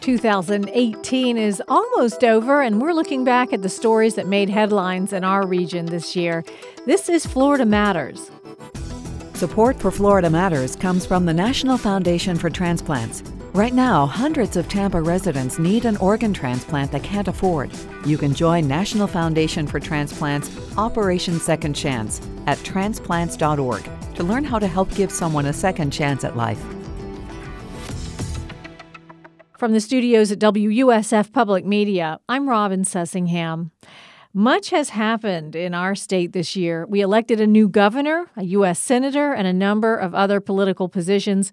2018 is almost over, and we're looking back at the stories that made headlines in our region this year. This is Florida Matters. Support for Florida Matters comes from the National Foundation for Transplants. Right now, hundreds of Tampa residents need an organ transplant they can't afford. You can join National Foundation for Transplants Operation Second Chance at transplants.org to learn how to help give someone a second chance at life. From the studios at WUSF Public Media, I'm Robin Sussingham. Much has happened in our state this year. We elected a new governor, a U.S. senator, and a number of other political positions.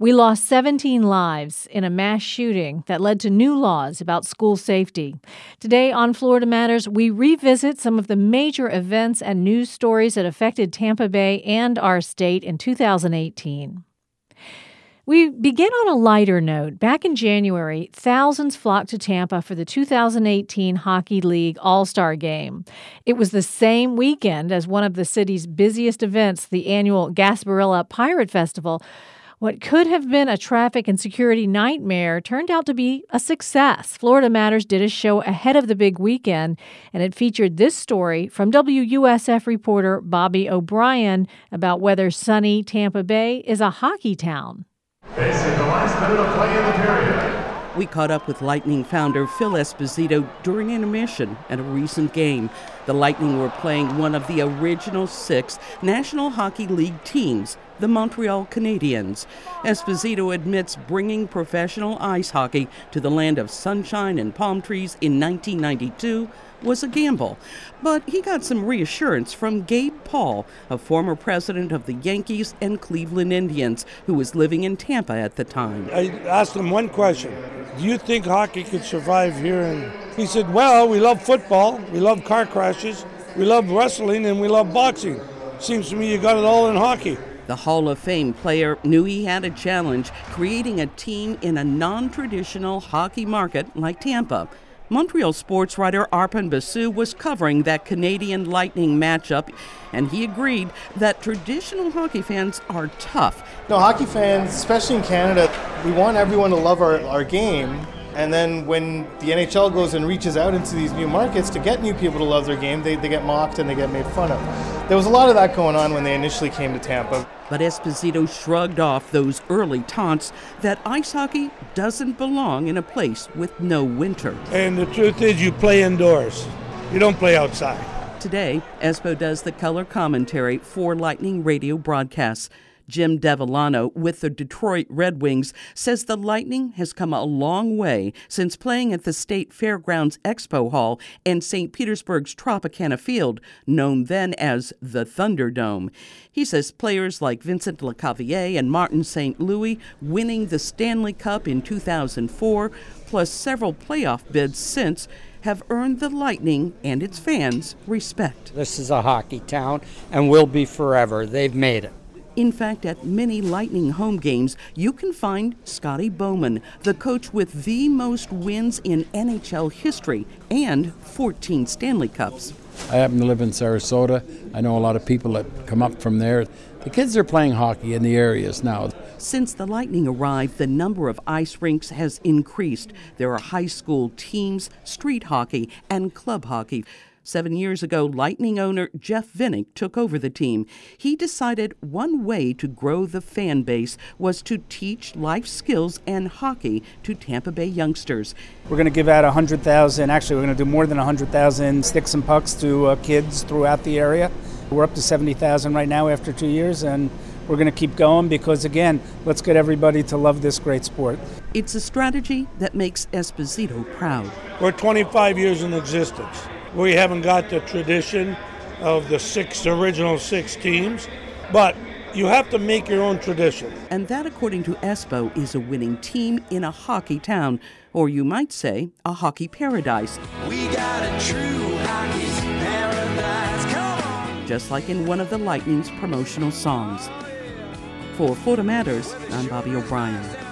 We lost 17 lives in a mass shooting that led to new laws about school safety. Today on Florida Matters, we revisit some of the major events and news stories that affected Tampa Bay and our state in 2018. We begin on a lighter note. Back in January, thousands flocked to Tampa for the 2018 Hockey League All Star Game. It was the same weekend as one of the city's busiest events, the annual Gasparilla Pirate Festival. What could have been a traffic and security nightmare turned out to be a success. Florida Matters did a show ahead of the big weekend, and it featured this story from WUSF reporter Bobby O'Brien about whether sunny Tampa Bay is a hockey town. We caught up with Lightning founder Phil Esposito during intermission at a recent game. The Lightning were playing one of the original six National Hockey League teams, the Montreal Canadiens. Esposito admits bringing professional ice hockey to the land of sunshine and palm trees in 1992 was a gamble. But he got some reassurance from Gabe Paul, a former president of the Yankees and Cleveland Indians, who was living in Tampa at the time. I asked him one question Do you think hockey could survive here? And he said, Well, we love football, we love car crashes, we love wrestling, and we love boxing. Seems to me you got it all in hockey. The Hall of Fame player knew he had a challenge creating a team in a non traditional hockey market like Tampa. Montreal sports writer Arpan Basu was covering that Canadian Lightning matchup, and he agreed that traditional hockey fans are tough. No, hockey fans, especially in Canada, we want everyone to love our, our game. And then when the NHL goes and reaches out into these new markets to get new people to love their game, they, they get mocked and they get made fun of. There was a lot of that going on when they initially came to Tampa. But Esposito shrugged off those early taunts that ice hockey doesn't belong in a place with no winter. And the truth is, you play indoors, you don't play outside. Today, Espo does the color commentary for Lightning radio broadcasts. Jim Devellano with the Detroit Red Wings says the Lightning has come a long way since playing at the State Fairgrounds Expo Hall and St. Petersburg's Tropicana Field, known then as the Thunderdome. He says players like Vincent Lecavalier and Martin St. Louis winning the Stanley Cup in 2004, plus several playoff bids since, have earned the Lightning and its fans respect. This is a hockey town and will be forever. They've made it. In fact, at many Lightning home games, you can find Scotty Bowman, the coach with the most wins in NHL history and 14 Stanley Cups. I happen to live in Sarasota. I know a lot of people that come up from there. The kids are playing hockey in the areas now. Since the Lightning arrived, the number of ice rinks has increased. There are high school teams, street hockey, and club hockey. Seven years ago, Lightning owner Jeff Vinik took over the team. He decided one way to grow the fan base was to teach life skills and hockey to Tampa Bay youngsters. We're going to give out 100,000, actually, we're going to do more than 100,000 sticks and pucks to uh, kids throughout the area. We're up to 70,000 right now after two years, and we're going to keep going because, again, let's get everybody to love this great sport. It's a strategy that makes Esposito proud. We're 25 years in existence. We haven't got the tradition of the six original six teams, but you have to make your own tradition. And that, according to Espo, is a winning team in a hockey town, or you might say, a hockey paradise. We got a true hockey paradise. Come on. just like in one of the Lightning's promotional songs. For Florida Matters, I'm Bobby O'Brien.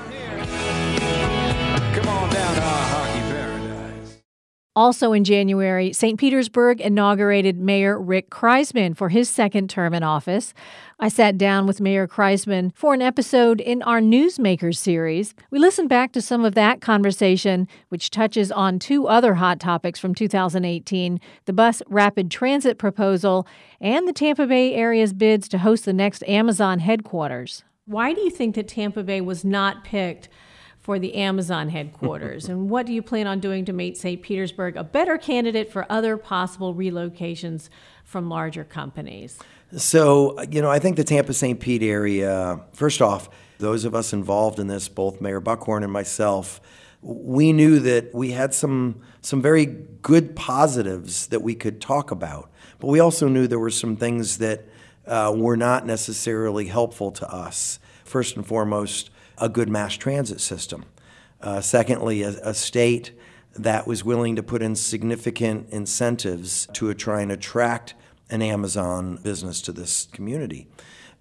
Also in January, St. Petersburg inaugurated Mayor Rick Kriseman for his second term in office. I sat down with Mayor Kriseman for an episode in our Newsmakers series. We listened back to some of that conversation, which touches on two other hot topics from 2018 the bus rapid transit proposal and the Tampa Bay area's bids to host the next Amazon headquarters. Why do you think that Tampa Bay was not picked? For the Amazon headquarters? and what do you plan on doing to make St. Petersburg a better candidate for other possible relocations from larger companies? So, you know, I think the Tampa St. Pete area, first off, those of us involved in this, both Mayor Buckhorn and myself, we knew that we had some some very good positives that we could talk about, but we also knew there were some things that uh, were not necessarily helpful to us. First and foremost, a good mass transit system. Uh, secondly, a, a, state that was willing to put in significant incentives to try and attract an Amazon business to this community.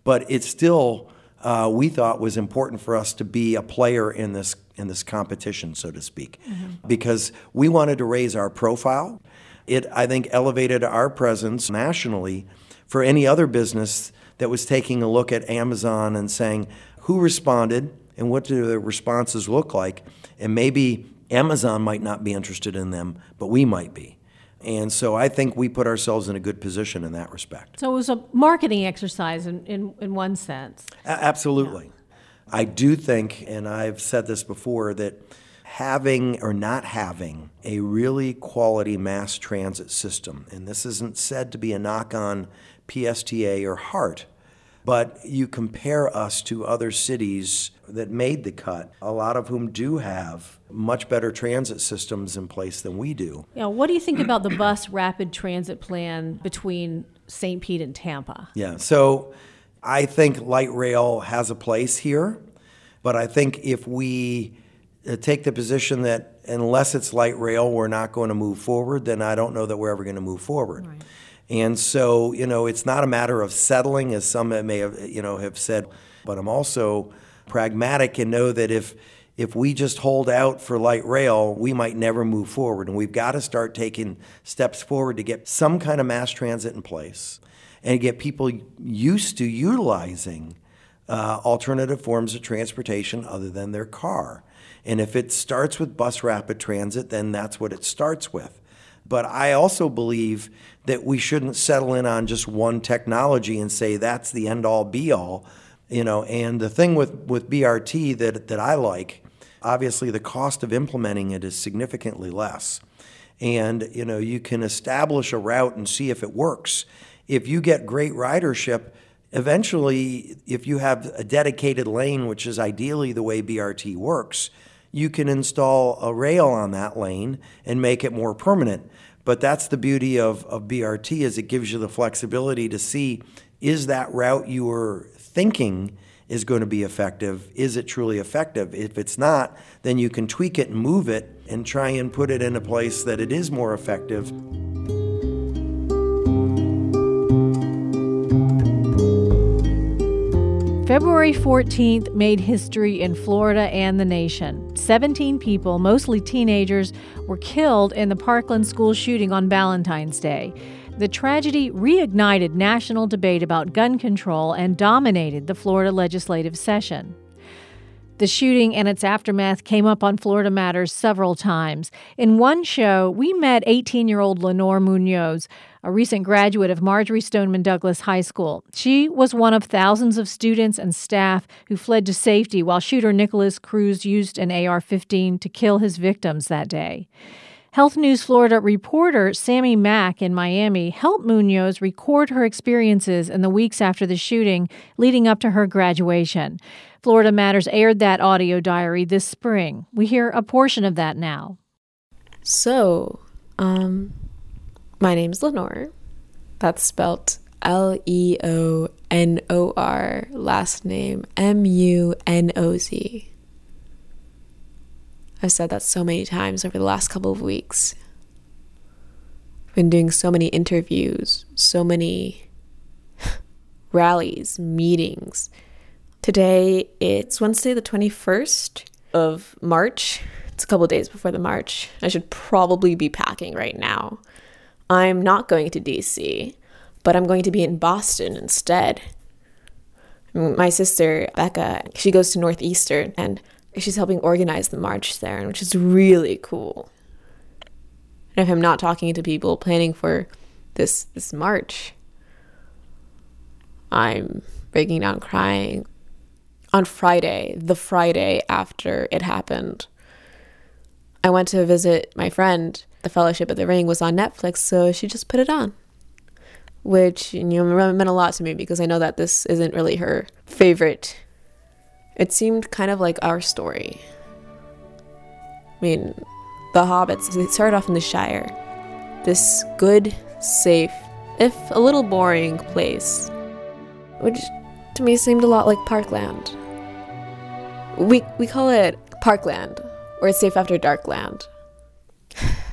But it still, uh, we thought, was important for us to be a player in this in this competition, so to speak, mm-hmm. because we wanted to raise our profile. It, I think, elevated our presence nationally for any other business that was taking a look at Amazon and saying, who responded? And what do the responses look like? And maybe Amazon might not be interested in them, but we might be. And so I think we put ourselves in a good position in that respect. So it was a marketing exercise in, in, in one sense. A- absolutely. Yeah. I do think, and I've said this before, that having or not having a really quality mass transit system, and this isn't said to be a knock on PSTA or HART, but you compare us to other cities that made the cut, a lot of whom do have much better transit systems in place than we do. Yeah, what do you think about the bus rapid transit plan between St. Pete and Tampa? Yeah, so I think light rail has a place here, but I think if we uh, take the position that unless it's light rail, we're not going to move forward, then I don't know that we're ever going to move forward. Right. And so, you know, it's not a matter of settling, as some may have, you know, have said, but I'm also pragmatic and know that if if we just hold out for light rail, we might never move forward. And we've got to start taking steps forward to get some kind of mass transit in place and get people used to utilizing uh, alternative forms of transportation other than their car. And if it starts with bus rapid transit, then that's what it starts with. But I also believe that we shouldn't settle in on just one technology and say that's the end all be all. You know, and the thing with, with BRT that, that I like, obviously the cost of implementing it is significantly less. And, you know, you can establish a route and see if it works. If you get great ridership, eventually, if you have a dedicated lane, which is ideally the way BRT works, you can install a rail on that lane and make it more permanent. But that's the beauty of, of BRT is it gives you the flexibility to see is that route you were thinking is going to be effective? Is it truly effective? If it's not, then you can tweak it and move it and try and put it in a place that it is more effective. February 14th made history in Florida and the nation. 17 people, mostly teenagers, were killed in the Parkland school shooting on Valentine's Day. The tragedy reignited national debate about gun control and dominated the Florida legislative session. The shooting and its aftermath came up on Florida Matters several times. In one show, we met 18 year old Leonor Munoz, a recent graduate of Marjory Stoneman Douglas High School. She was one of thousands of students and staff who fled to safety while shooter Nicholas Cruz used an AR 15 to kill his victims that day. Health News Florida reporter Sammy Mack in Miami helped Munoz record her experiences in the weeks after the shooting leading up to her graduation. Florida Matters aired that audio diary this spring. We hear a portion of that now. So, um, my name's Leonor. That's spelt L E O N O R, last name M U N O Z. I've said that so many times over the last couple of weeks. I've been doing so many interviews, so many rallies, meetings. Today, it's Wednesday, the 21st of March. It's a couple days before the march. I should probably be packing right now. I'm not going to DC, but I'm going to be in Boston instead. My sister, Becca, she goes to Northeastern and she's helping organize the march there, which is really cool. And if I'm not talking to people planning for this this march, I'm breaking down crying. On Friday, the Friday after it happened, I went to visit my friend. The Fellowship of the Ring was on Netflix, so she just put it on. Which you know meant a lot to me because I know that this isn't really her favorite. It seemed kind of like our story. I mean, the hobbits they started off in the Shire. This good, safe, if a little boring place, which to me seemed a lot like Parkland. We we call it Parkland, or it's safe after Darkland.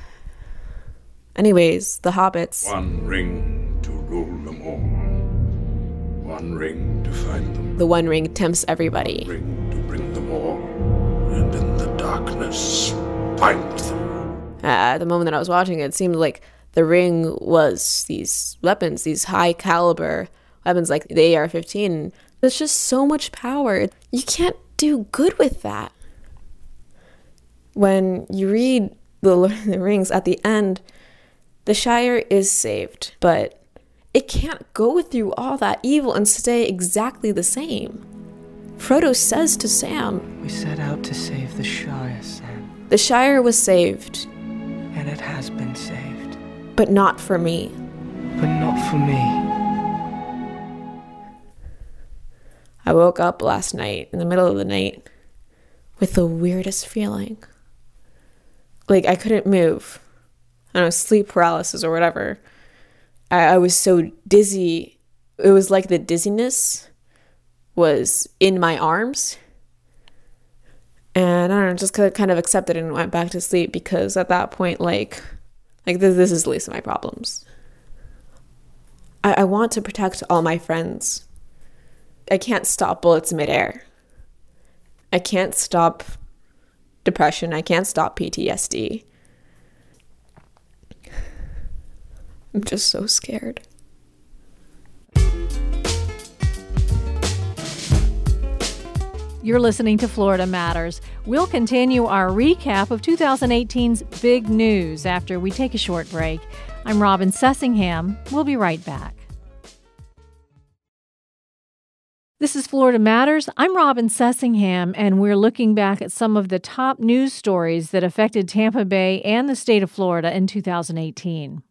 Anyways, the hobbits. One ring to rule them all. One ring to find them. The One Ring tempts everybody. One Ring to bring them all. And in the darkness, find them. At the moment that I was watching it, it seemed like the ring was these weapons, these high caliber weapons like the AR 15. There's just so much power. You can't do good with that. When you read The Lord of the Rings at the end, the Shire is saved, but it can't go through all that evil and stay exactly the same. Frodo says to Sam, We set out to save the Shire, Sam. The Shire was saved. And it has been saved. But not for me. But not for me. I woke up last night in the middle of the night with the weirdest feeling. Like I couldn't move. I don't know, sleep paralysis or whatever. I, I was so dizzy. It was like the dizziness was in my arms. And I don't know, just kind of accepted and went back to sleep because at that point, like, like this, this is the least of my problems. I, I want to protect all my friends. I can't stop bullets midair. I can't stop depression. I can't stop PTSD. I'm just so scared. You're listening to Florida Matters. We'll continue our recap of 2018's big news after we take a short break. I'm Robin Sussingham. We'll be right back. This is Florida Matters. I'm Robin Sussingham, and we're looking back at some of the top news stories that affected Tampa Bay and the state of Florida in 2018.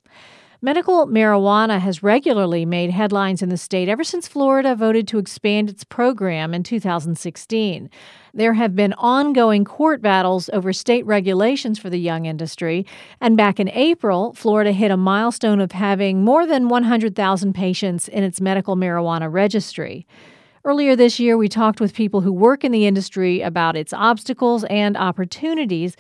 Medical marijuana has regularly made headlines in the state ever since Florida voted to expand its program in 2016. There have been ongoing court battles over state regulations for the young industry, and back in April, Florida hit a milestone of having more than 100,000 patients in its medical marijuana registry. Earlier this year, we talked with people who work in the industry about its obstacles and opportunities.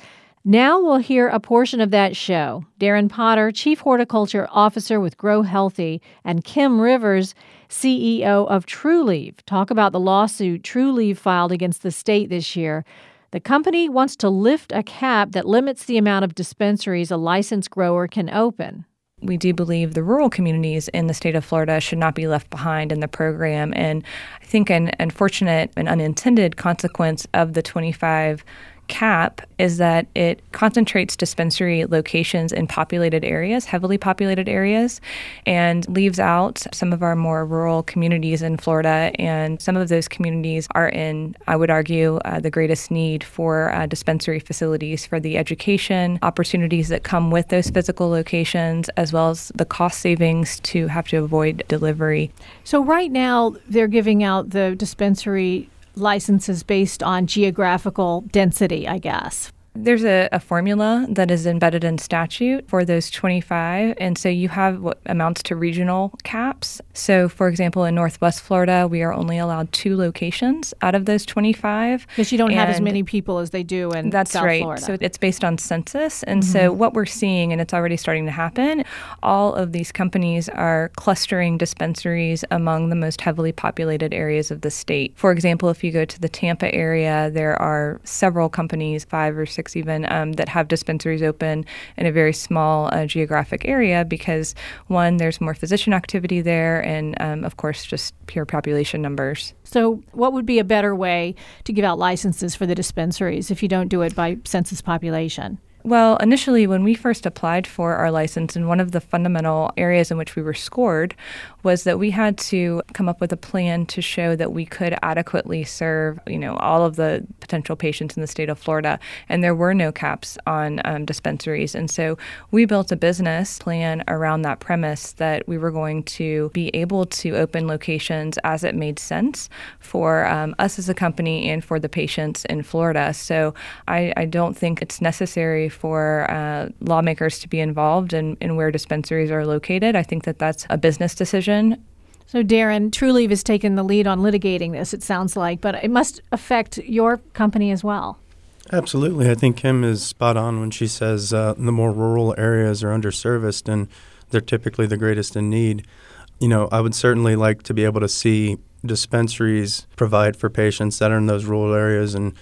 Now we'll hear a portion of that show. Darren Potter, Chief Horticulture Officer with Grow Healthy, and Kim Rivers, CEO of Trulieve, talk about the lawsuit Trulieve filed against the state this year. The company wants to lift a cap that limits the amount of dispensaries a licensed grower can open. We do believe the rural communities in the state of Florida should not be left behind in the program. And I think an unfortunate and unintended consequence of the 25 cap is that it concentrates dispensary locations in populated areas, heavily populated areas, and leaves out some of our more rural communities in Florida. And some of those communities are in, I would argue, uh, the greatest need for uh, dispensary facilities for the education opportunities that come with those physical locations, as well as the cost savings to have to avoid delivery. So, right now, they're giving out the dispensary licenses based on geographical density, I guess. There's a, a, formula that is embedded in statute for those 25. And so you have what amounts to regional caps. So, for example, in Northwest Florida, we are only allowed two locations out of those 25. Because you don't and have as many people as they do in that's South right. Florida. So it's based on census. And mm-hmm. so what we're seeing, and it's already starting to happen, all of these companies are clustering dispensaries among the most heavily populated areas of the state. For example, if you go to the Tampa area, there are several companies, five or six even um, that have dispensaries open in a very small uh, geographic area because one, there's more physician activity there, and um, of course, just pure population numbers. So, what would be a better way to give out licenses for the dispensaries if you don't do it by census population? Well, initially, when we first applied for our license, and one of the fundamental areas in which we were scored was that we had to come up with a plan to show that we could adequately serve, you know, all of the potential patients in the state of Florida, and there were no caps on um, dispensaries. And so we built a business plan around that premise that we were going to be able to open locations as it made sense for um, us as a company and for the patients in Florida. So I, I don't think it's necessary for uh, lawmakers to be involved in, in where dispensaries are located. I think that that's a business decision. So, Darren, Trulieve has taken the lead on litigating this, it sounds like, but it must affect your company as well. Absolutely. I think Kim is spot on when she says uh, the more rural areas are underserviced and they're typically the greatest in need. You know, I would certainly like to be able to see dispensaries provide for patients that are in those rural areas and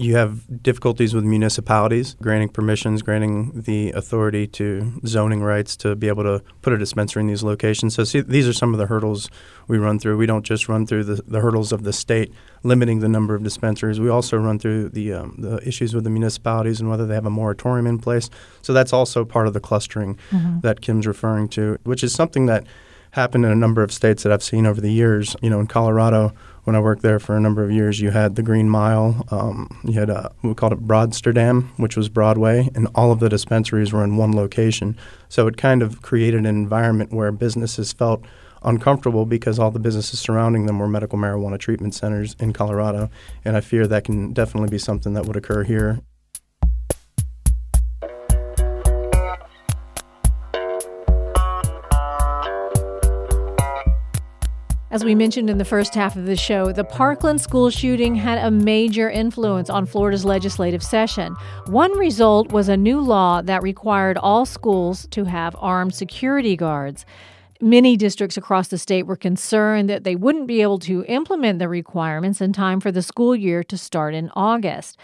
you have difficulties with municipalities granting permissions, granting the authority to zoning rights to be able to put a dispensary in these locations. So, see, these are some of the hurdles we run through. We don't just run through the, the hurdles of the state limiting the number of dispensaries. We also run through the um, the issues with the municipalities and whether they have a moratorium in place. So that's also part of the clustering mm-hmm. that Kim's referring to, which is something that happened in a number of states that I've seen over the years. You know, in Colorado when I worked there for a number of years, you had the Green Mile, um, you had a, we called it Broadsterdam, which was Broadway, and all of the dispensaries were in one location. So it kind of created an environment where businesses felt uncomfortable because all the businesses surrounding them were medical marijuana treatment centers in Colorado, and I fear that can definitely be something that would occur here. As we mentioned in the first half of the show, the Parkland school shooting had a major influence on Florida's legislative session. One result was a new law that required all schools to have armed security guards. Many districts across the state were concerned that they wouldn't be able to implement the requirements in time for the school year to start in August.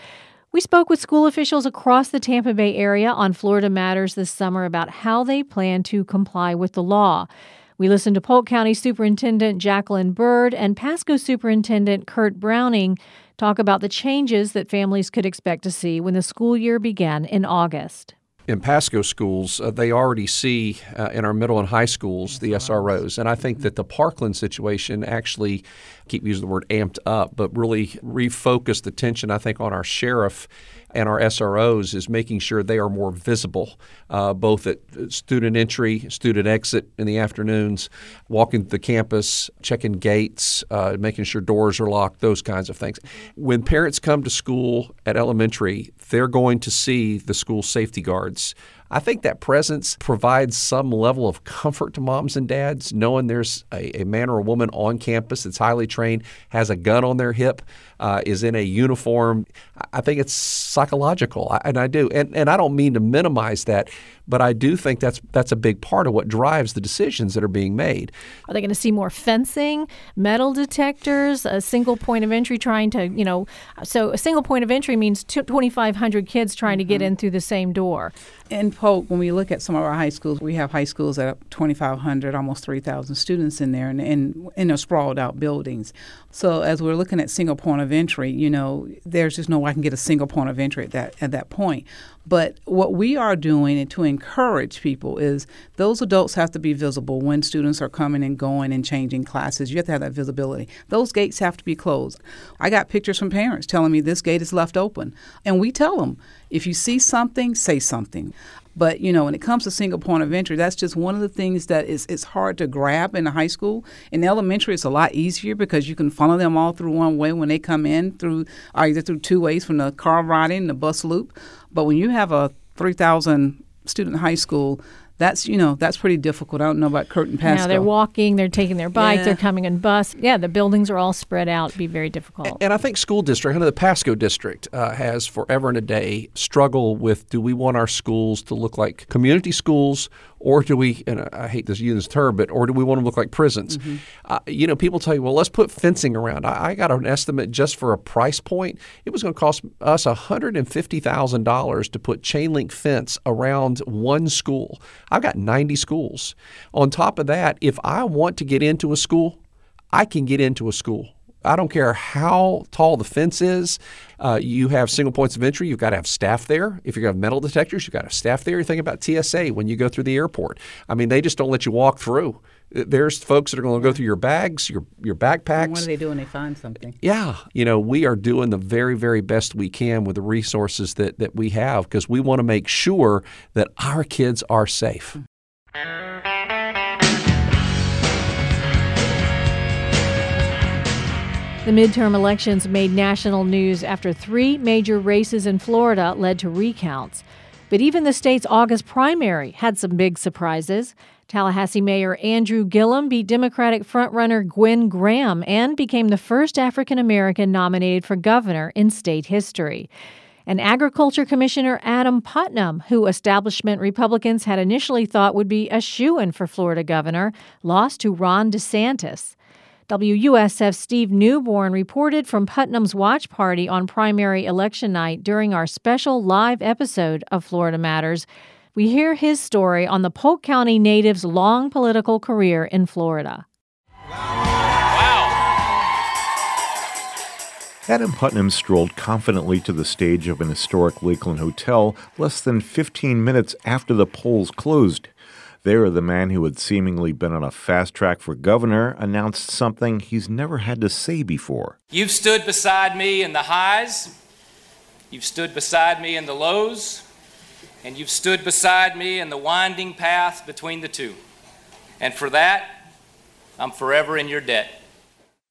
We spoke with school officials across the Tampa Bay area on Florida Matters this summer about how they plan to comply with the law. We listened to Polk County Superintendent Jacqueline Byrd and Pasco Superintendent Kurt Browning talk about the changes that families could expect to see when the school year began in August in Pasco schools, uh, they already see uh, in our middle and high schools the SROs. And I think that the Parkland situation actually, keep using the word amped up, but really refocused attention, I think, on our sheriff and our SROs is making sure they are more visible, uh, both at student entry, student exit in the afternoons, walking the campus, checking gates, uh, making sure doors are locked, those kinds of things. When parents come to school at elementary, they're going to see the school safety guards I think that presence provides some level of comfort to moms and dads, knowing there's a, a man or a woman on campus that's highly trained, has a gun on their hip, uh, is in a uniform. I think it's psychological, and I do, and and I don't mean to minimize that, but I do think that's that's a big part of what drives the decisions that are being made. Are they going to see more fencing, metal detectors, a single point of entry trying to, you know, so a single point of entry means 2,500 kids trying mm-hmm. to get mm-hmm. in through the same door. In Polk, when we look at some of our high schools, we have high schools that have 2,500, almost 3,000 students in there, and in, in a sprawled out buildings. So as we're looking at single point of entry, you know, there's just no way I can get a single point of entry at that at that point. But what we are doing to encourage people is those adults have to be visible when students are coming and going and changing classes. You have to have that visibility. Those gates have to be closed. I got pictures from parents telling me this gate is left open. And we tell them if you see something, say something. But you know, when it comes to single point of entry, that's just one of the things that is it's hard to grab in high school. In elementary, it's a lot easier because you can funnel them all through one way when they come in through uh, either through two ways from the car riding, the bus loop. But when you have a three thousand student high school, that's you know that's pretty difficult. I don't know about Kurt in Pasco. Now they're walking, they're taking their bike, Yeah. they're coming in bus. Yeah, the buildings are all spread out. It'd be very difficult. And I think school district, I know the Pasco district uh, has forever and a day struggle with do we want our schools to look like community schools or do we, and I hate this use this term, but or do we want to look like prisons? Uh, you know, people tell you, well, let's put fencing around. I, I got an estimate just for a price point. It was going to cost us $150,000 to put chain link fence around one school. I've got 90 schools. On top of that, if I want to get into a school, I can get into a school. I don't care how tall the fence is. Uh, you have single points of entry. You've got to have staff there. If you're going to have metal detectors, you've got to have staff there. You think about TSA when you go through the airport. I mean, they just don't let you walk through. There's folks that are going to go through your bags, your your backpacks. And what do they do when they find something? Yeah, you know, we are doing the very, very best we can with the resources that, that we have because we want to make sure that our kids are safe. The midterm elections made national news after three major races in Florida led to recounts. But even the state's August primary had some big surprises. Tallahassee Mayor Andrew Gillum beat Democratic frontrunner Gwen Graham and became the first African American nominated for governor in state history. And Agriculture Commissioner Adam Putnam, who establishment Republicans had initially thought would be a shoo in for Florida governor, lost to Ron DeSantis. WUSF Steve Newborn reported from Putnam's watch party on primary election night during our special live episode of Florida Matters. We hear his story on the Polk County native's long political career in Florida. Adam Putnam strolled confidently to the stage of an historic Lakeland hotel less than 15 minutes after the polls closed. There, the man who had seemingly been on a fast track for governor announced something he's never had to say before. You've stood beside me in the highs, you've stood beside me in the lows, and you've stood beside me in the winding path between the two. And for that, I'm forever in your debt.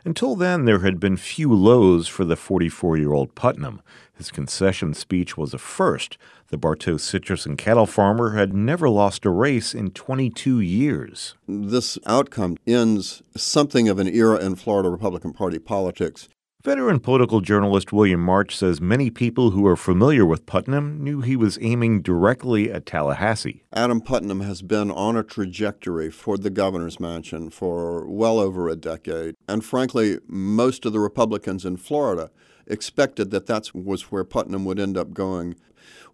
Until then, there had been few lows for the 44 year old Putnam. His concession speech was a first. The Bartow citrus and cattle farmer had never lost a race in 22 years. This outcome ends something of an era in Florida Republican Party politics. Veteran political journalist William March says many people who are familiar with Putnam knew he was aiming directly at Tallahassee. Adam Putnam has been on a trajectory for the governor's mansion for well over a decade. And frankly, most of the Republicans in Florida expected that that was where Putnam would end up going.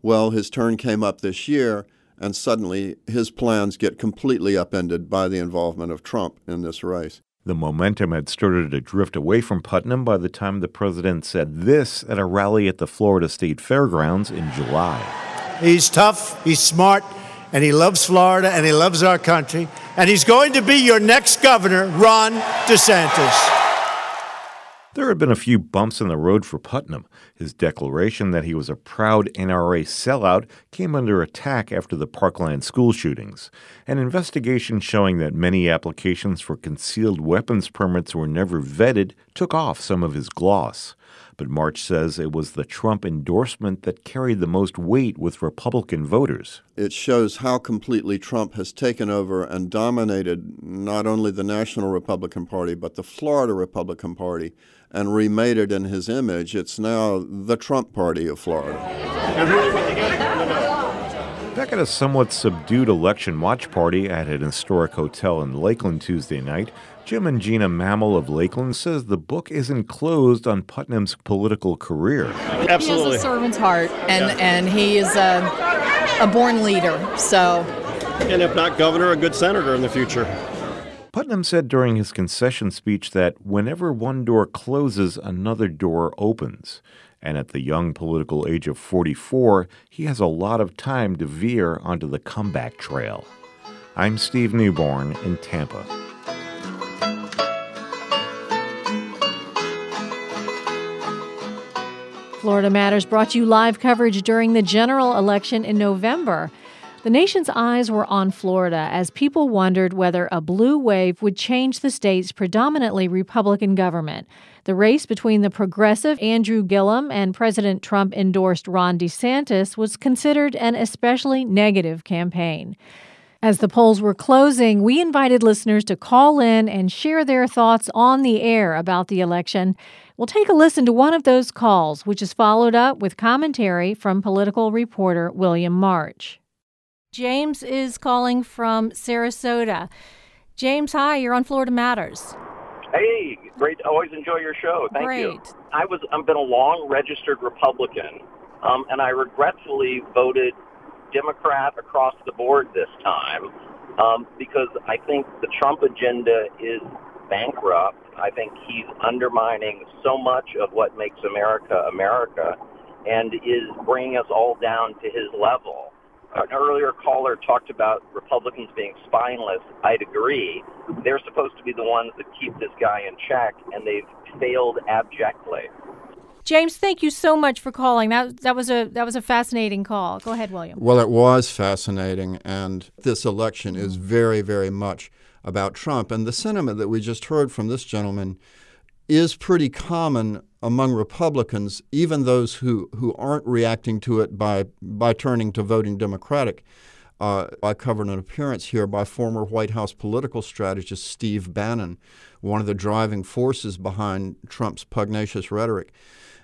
Well, his turn came up this year, and suddenly his plans get completely upended by the involvement of Trump in this race. The momentum had started to drift away from Putnam by the time the president said this at a rally at the Florida State Fairgrounds in July. He's tough, he's smart, and he loves Florida and he loves our country. And he's going to be your next governor, Ron DeSantis. There had been a few bumps in the road for Putnam. His declaration that he was a proud NRA sellout came under attack after the Parkland school shootings. An investigation showing that many applications for concealed weapons permits were never vetted took off some of his gloss. But March says it was the Trump endorsement that carried the most weight with Republican voters. It shows how completely Trump has taken over and dominated not only the National Republican Party, but the Florida Republican Party and remade it in his image. It's now the Trump Party of Florida. Back at a somewhat subdued election watch party at an historic hotel in Lakeland Tuesday night, Jim and Gina Mammal of Lakeland says the book isn't closed on Putnam's political career. Absolutely. He has a servant's heart, and, and he is a, a born leader. So, and if not governor, a good senator in the future. Putnam said during his concession speech that whenever one door closes, another door opens. And at the young political age of 44, he has a lot of time to veer onto the comeback trail. I'm Steve Newborn in Tampa. Florida Matters brought you live coverage during the general election in November. The nation's eyes were on Florida as people wondered whether a blue wave would change the state's predominantly Republican government. The race between the progressive Andrew Gillum and President Trump endorsed Ron DeSantis was considered an especially negative campaign. As the polls were closing, we invited listeners to call in and share their thoughts on the air about the election. We'll take a listen to one of those calls, which is followed up with commentary from political reporter William March. James is calling from Sarasota. James, hi, you're on Florida Matters. Hey, great. Always enjoy your show. Thank Great. you. I was I've been a long registered Republican, um, and I regretfully voted Democrat across the board this time um, because I think the Trump agenda is bankrupt. I think he's undermining so much of what makes America America, and is bringing us all down to his level. An earlier caller talked about Republicans being spineless. I'd agree. They're supposed to be the ones that keep this guy in check, and they've failed abjectly. James, thank you so much for calling. That that was a that was a fascinating call. Go ahead, William. Well, it was fascinating, and this election is very, very much about Trump. And the sentiment that we just heard from this gentleman is pretty common among Republicans, even those who, who aren't reacting to it by, by turning to voting Democratic. Uh, I covered an appearance here by former White House political strategist Steve Bannon, one of the driving forces behind Trump's pugnacious rhetoric.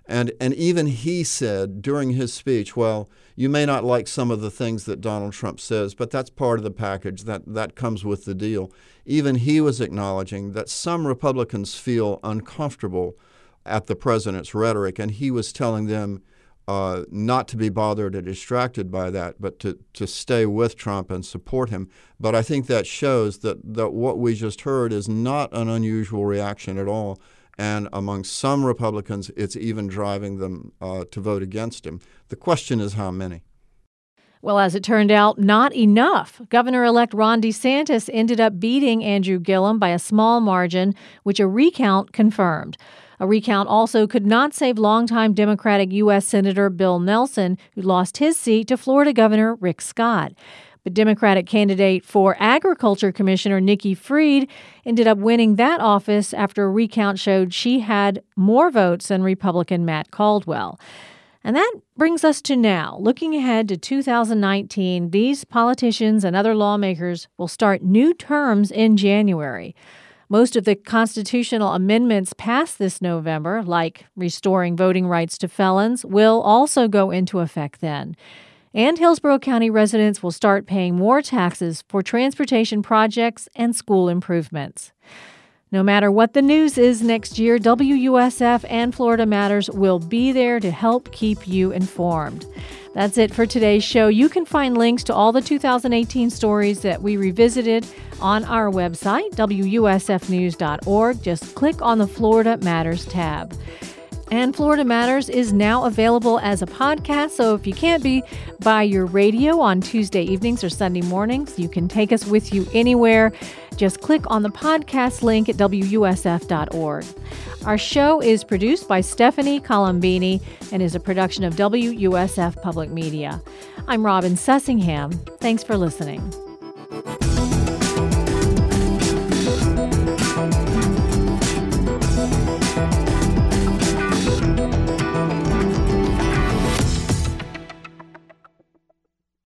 And, and even he said during his speech, well, you may not like some of the things that Donald Trump says, but that's part of the package. That, that comes with the deal. Even he was acknowledging that some Republicans feel uncomfortable at the president's rhetoric, and he was telling them uh, not to be bothered or distracted by that, but to, to stay with Trump and support him. But I think that shows that, that what we just heard is not an unusual reaction at all. And among some Republicans, it's even driving them uh, to vote against him. The question is how many. Well, as it turned out, not enough. Governor elect Ron DeSantis ended up beating Andrew Gillum by a small margin, which a recount confirmed. A recount also could not save longtime Democratic U.S. Senator Bill Nelson, who lost his seat to Florida Governor Rick Scott. But Democratic candidate for Agriculture Commissioner Nikki Fried ended up winning that office after a recount showed she had more votes than Republican Matt Caldwell. And that brings us to now. Looking ahead to 2019, these politicians and other lawmakers will start new terms in January. Most of the constitutional amendments passed this November, like restoring voting rights to felons, will also go into effect then. And Hillsborough County residents will start paying more taxes for transportation projects and school improvements. No matter what the news is next year, WUSF and Florida Matters will be there to help keep you informed. That's it for today's show. You can find links to all the 2018 stories that we revisited on our website, WUSFnews.org. Just click on the Florida Matters tab. And Florida Matters is now available as a podcast. So if you can't be by your radio on Tuesday evenings or Sunday mornings, you can take us with you anywhere. Just click on the podcast link at WUSF.org. Our show is produced by Stephanie Colombini and is a production of WUSF Public Media. I'm Robin Sussingham. Thanks for listening.